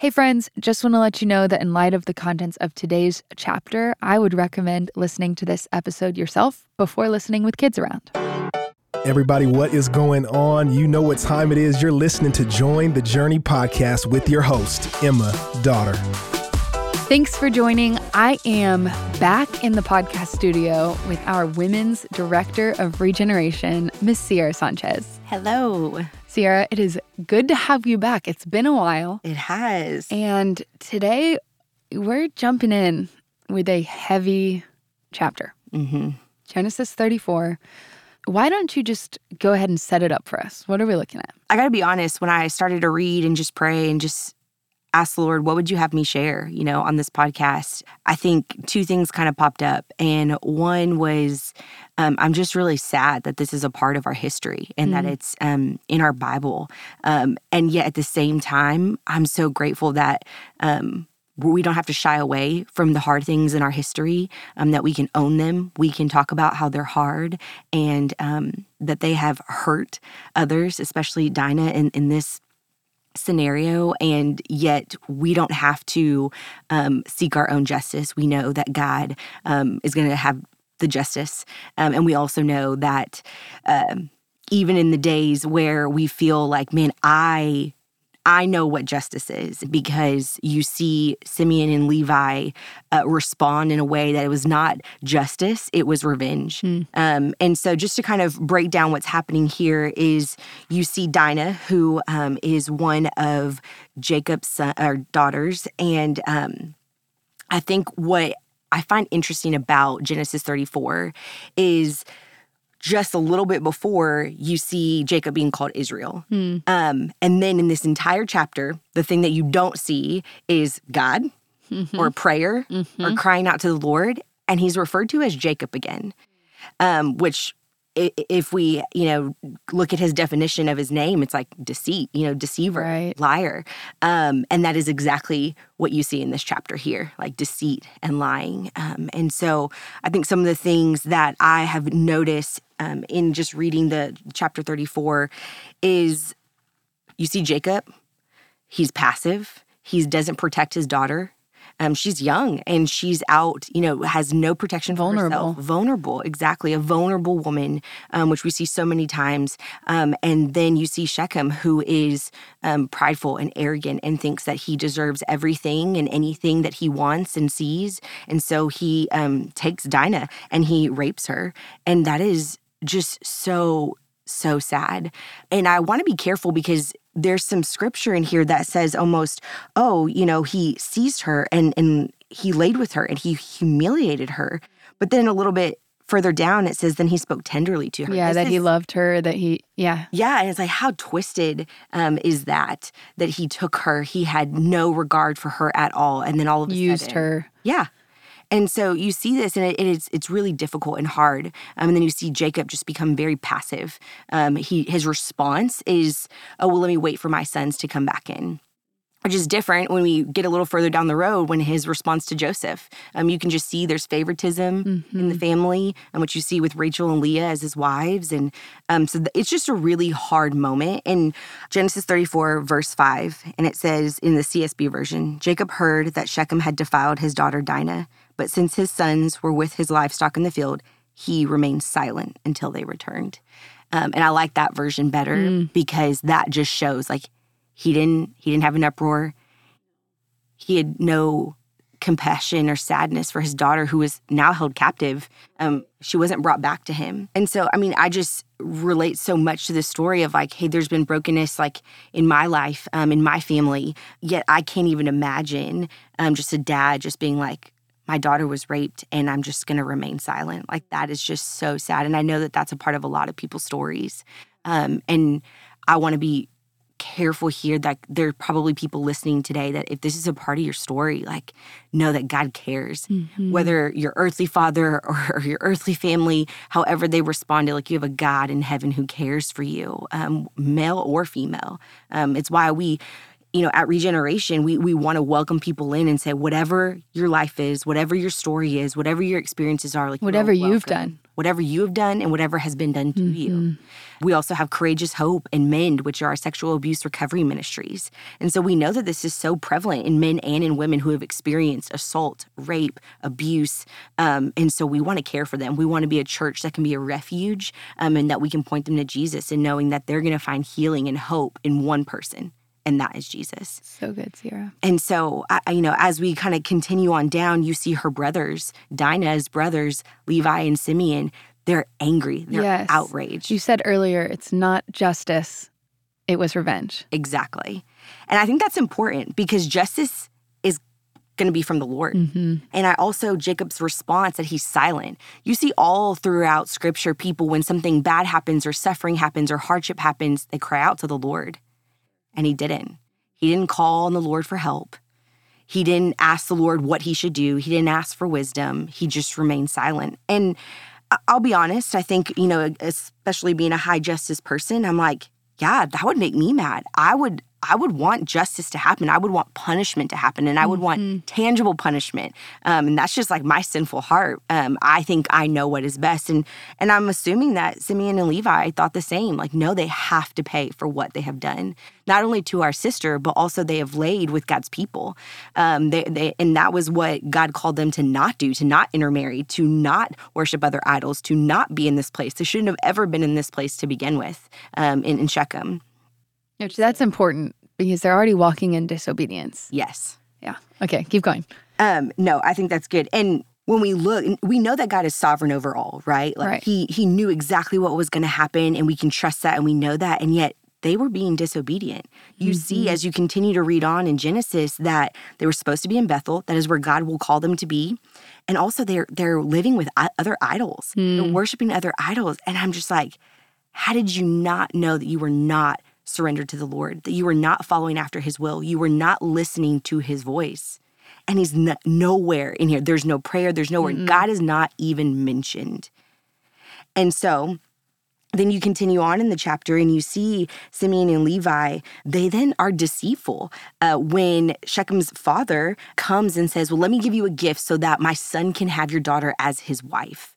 Hey, friends, just want to let you know that in light of the contents of today's chapter, I would recommend listening to this episode yourself before listening with kids around. Everybody, what is going on? You know what time it is. You're listening to Join the Journey podcast with your host, Emma Dotter. Thanks for joining. I am back in the podcast studio with our Women's Director of Regeneration, Miss Sierra Sanchez. Hello. Sierra, it is good to have you back. It's been a while. It has. And today we're jumping in with a heavy chapter Mm-hmm. Genesis 34. Why don't you just go ahead and set it up for us? What are we looking at? I got to be honest, when I started to read and just pray and just ask the Lord, what would you have me share, you know, on this podcast? I think two things kind of popped up. And one was um, I'm just really sad that this is a part of our history and that Mm. it's um, in our Bible. Um, and yet at the same time, I'm so grateful that. Um, we don't have to shy away from the hard things in our history, um, that we can own them. We can talk about how they're hard and um, that they have hurt others, especially Dinah in, in this scenario. And yet we don't have to um, seek our own justice. We know that God um, is going to have the justice. Um, and we also know that um, even in the days where we feel like, man, I I know what justice is because you see Simeon and Levi uh, respond in a way that it was not justice, it was revenge. Um, and so, just to kind of break down what's happening here, is you see Dinah, who um, is one of Jacob's son, or daughters. And um, I think what I find interesting about Genesis 34 is just a little bit before you see Jacob being called Israel. Hmm. Um, and then in this entire chapter, the thing that you don't see is God Mm-hmm. or prayer or crying out to the Lord. And he's referred to as Jacob again, um, which if we, you know, look at his definition of his name, it's like deceit, you know, deceiver, Right. liar. Um, and that is exactly what you see in this chapter here, like deceit and lying. Um, and so I think some of the things that I have noticed um, in just reading the chapter 34 is you see Jacob, he's passive, he doesn't protect his daughter. Um, she's young and she's out, you know, has no protection Vulnerable. herself. Vulnerable, exactly. A vulnerable woman, um, which we see so many times. Um, and then you see Shechem, who is um, prideful and arrogant and thinks that he deserves everything and anything that he wants and sees. And so he um, takes Dinah and he rapes her. And that is just so so sad. And I want to be careful because there's some scripture in here that says almost, oh, you know, he seized her and and he laid with her and he humiliated her. But then a little bit further down it says then he spoke tenderly to her. Yeah, This that he loved her, that he, yeah. yeah, and it's like how twisted um, is that that he took her? He had no regard for her at all, and then all of a Used sudden, her. yeah. And so you see this, and it, it is it's really difficult and hard. Um, and then you see Jacob just become very passive. Um, he his response is, "Oh well, let me wait for my sons to come back in." Which is different when we get a little further down the road when his response to Joseph. Um, you can just see there's favoritism in the family, and what you see with Rachel and Leah as his wives, and um, so th- it's just a really hard moment. In Genesis 34, verse 5, and it says in the CSB version Jacob heard that Shechem had defiled his daughter Dinah, but since his sons were with his livestock in the field, he remained silent until they returned. Um, and I like that version better because that just shows like he didn't he didn't have an uproar. He had no compassion or sadness for his daughter who was now held captive. Um, she wasn't brought back to him. And so, I mean, I just relate so much to the story of like, hey, there's been brokenness like in my life, um, in my family, yet I can't even imagine um, just a dad just being like, my daughter was raped and I'm just going to remain silent. Like that is just so sad. And I know that that's a part of a lot of people's stories. Um, and I want to be careful here that there are probably people listening today that if this is a part of your story, like know that God cares. Whether your earthly father or your earthly family, however they responded, like you have a God in heaven who cares for you, um, male or female. Um, it's why we you know, at Regeneration, we we want to welcome people in and say, whatever your life is, whatever your story is, whatever your experiences are, like you Whatever you've done. whatever you have done and whatever has been done to Mm-hmm. you. We also have Courageous Hope and Mend, which are our sexual abuse recovery ministries. And so we know that this is so prevalent in men and in women who have experienced assault, rape, abuse. Um, and so we want to care for them. We want to be a church that can be a refuge um, and that we can point them to Jesus and knowing that they're going to find healing and hope in one person, and that is Jesus. So good, Sierra. And so, I, you know, as we kind of continue on down, you see her brothers, Dinah's brothers, Levi and Simeon. They're angry. They're Yes. outraged. You said earlier it's not justice, it was revenge. exactly. And I think that's important because justice is going to be from the Lord. Mm-hmm. And I also, Jacob's response that he's silent. You see all throughout scripture, people, when something bad happens or suffering happens or hardship happens, they cry out to the Lord. And he didn't. He didn't call on the Lord for help. He didn't ask the Lord what he should do. He didn't ask for wisdom. He just remained silent. And I'll be honest, I think, you know, especially being a high justice person, I'm like, yeah, that would make me mad. I would I would want justice to happen. I would want punishment to happen, and I would want tangible punishment. Um, and that's just like my sinful heart. Um, I think I know what is best, and and I'm assuming that Simeon and Levi thought the same. Like, no, they have to pay for what they have done, not only to our sister, but also they have laid with God's people. Um, they, they and that was what God called them to not do, to not intermarry, to not worship other idols, to not be in this place. They shouldn't have ever been in this place to begin with um, in, in Shechem. Which that's important because they're already walking in disobedience. Yes. Yeah. Okay, keep going. Um, no, I think that's good. And when we look, we know that God is sovereign over all, right? Like Right. he he knew exactly what was going to happen, and we can trust that, and we know that, and yet they were being disobedient. You see, as you continue to read on in Genesis, that they were supposed to be in Bethel. That is where God will call them to be, and also they're they're living with other idols. They're worshiping other idols, and I'm just like, how did you not know that you were not surrendered to the Lord? That you were not following after His will? You were not listening to His voice and he's n- nowhere in here. There's no prayer, there's nowhere. God is not even mentioned. And so then you continue on in the chapter and you see Simeon and Levi, they then are deceitful. Uh, when Shechem's father comes and says, Well, let me give you a gift so that my son can have your daughter as his wife.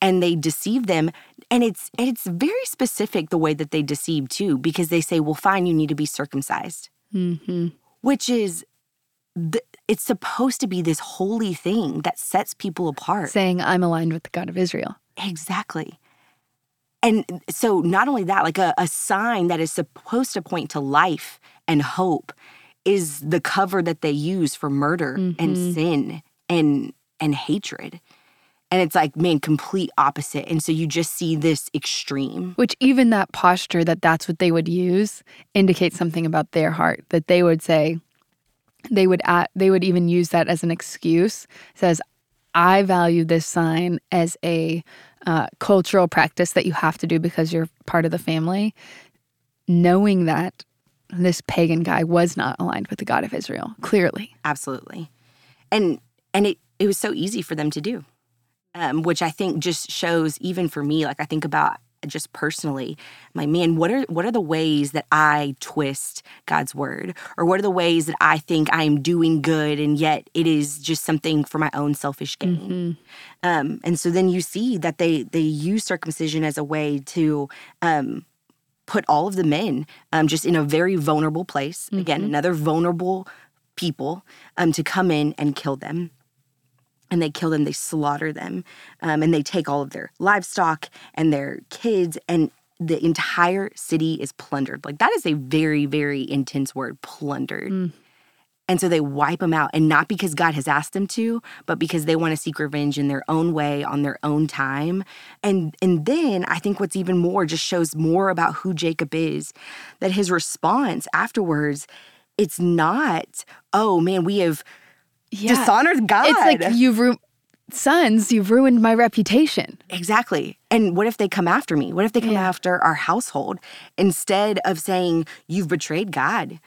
And they deceive them. And it's and it's very specific the way that they deceive too, because they say, Well, fine, you need to be circumcised. Mm-hmm. Which is the, it's supposed to be this holy thing that sets people apart. Saying I'm aligned with the God of Israel. Exactly. And so, not only that, like a, a sign that is supposed to point to life and hope is the cover that they use for murder and sin and and hatred. And it's like, man, complete opposite. And so you just see this extreme. Which even that posture that that's what they would use indicates something about their heart. That they would say, they would at, they would even use that as an excuse. Says, I value this sign as a uh, cultural practice that you have to do because you're part of the family, knowing that this pagan guy was not aligned with the God of Israel. Clearly, Absolutely. And and it it was so easy for them to do. Um, which I think just shows even for me, like I think about just personally, I'm like, man, what are what are the ways that I twist God's word? Or what are the ways that I think I am doing good and yet it is just something for my own selfish gain? Um, and so then you see that they they use circumcision as a way to um, put all of the men um, just in a very vulnerable place. Again, another vulnerable people um, to come in and kill them. And they kill them, they slaughter them, um, and they take all of their livestock and their kids, and the entire city is plundered. Like, that is a very, very intense word plundered. And so they wipe them out, and not because God has asked them to, but because they want to seek revenge in their own way, on their own time. And and then I think what's even more just shows more about who Jacob is, that his response afterwards, it's not, oh man, we have yeah. dishonored God. It's like you've ru- sons, you've ruined my reputation. Exactly. And what if they come after me? What if they come Yeah. after our household instead of saying, You've betrayed God?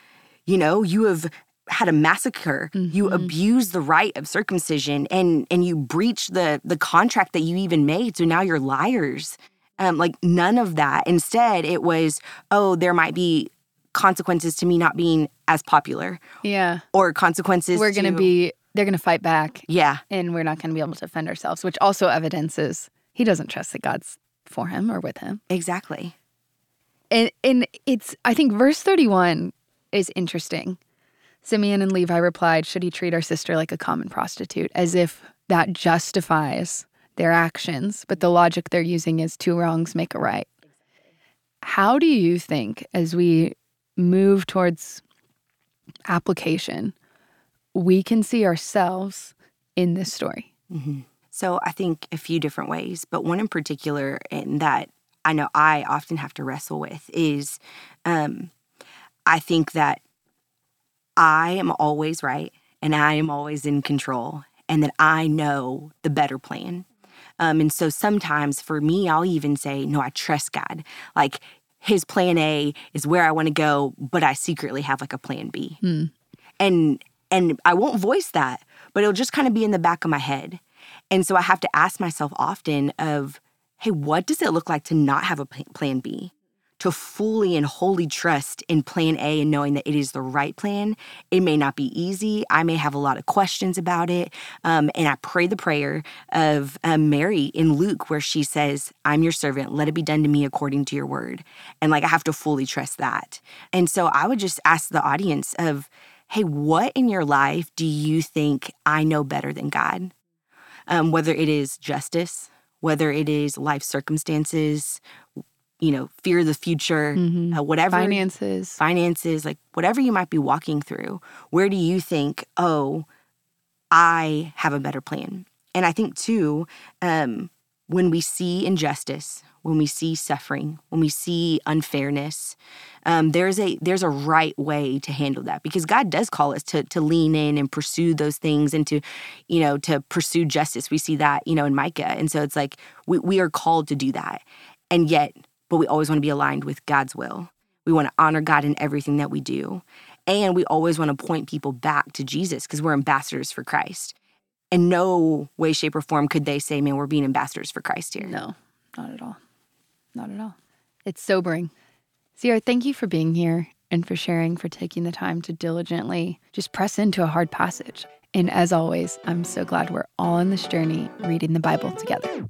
You know, you have had a massacre. You Mm-hmm. abused the rite of circumcision and and you breached the the contract that you even made. So now you're liars. Um, like none of that. Instead, it was, oh, there might be consequences to me not being as popular Yeah. or consequences We're going to be, they're going to fight back Yeah. and we're not going to be able to defend ourselves, which also evidences He doesn't trust that God's for him or with him. Exactly. And and it's I think verse 31 is interesting. Simeon and Levi replied, Should he treat our sister like a common prostitute? As if that justifies their actions, but the logic they're using is two wrongs make a right. How do you think, as we move towards application, we can see ourselves in this story? Mm-hmm. So I think a few different ways, but one in particular, and that I know I often have to wrestle with is um, I think that I am always right and I am always in control and that I know the better plan. Um, and so sometimes for me, I'll even say, no, I trust God. Like his plan A is where I want to go, but I secretly have like a plan B. Hmm. And and I won't voice that, but it'll just kind of be in the back of my head. And so I have to ask myself often of, hey, what does it look like to not have a plan B? To fully and wholly trust in plan A and knowing that it is the right plan. It may not be easy. I may have a lot of questions about it. Um, and I pray the prayer of um, Mary in Luke, where she says, I'm your servant. Let it be done to me according to your word. And like, I have to fully trust that. And so I would just ask the audience of, hey, what in your life do you think I know better than God? Um, whether it is justice, whether it is life circumstances, you know, fear the future, mm-hmm. uh, whatever finances, finances, like whatever you might be walking through, where do you think, oh, I have a better plan? And I think too, um, when we see injustice, when we see suffering, when we see unfairness, um, there's a there's a right way to handle that because God does call us to to lean in and pursue those things and to, you know, to pursue justice. We see that you know in Micah, and so it's like we we are called to do that, and yet but we always want to be aligned with God's will. We want to honor God in everything that we do. And we always want to point people back to Jesus because we're ambassadors for Christ. In no way, shape, or form could they say, man, we're being ambassadors for Christ here. No, not at all. Not at all. It's sobering. Sierra, thank you for being here and for sharing, for taking the time to diligently just press into a hard passage. And as always, I'm so glad we're all on this journey reading the Bible together.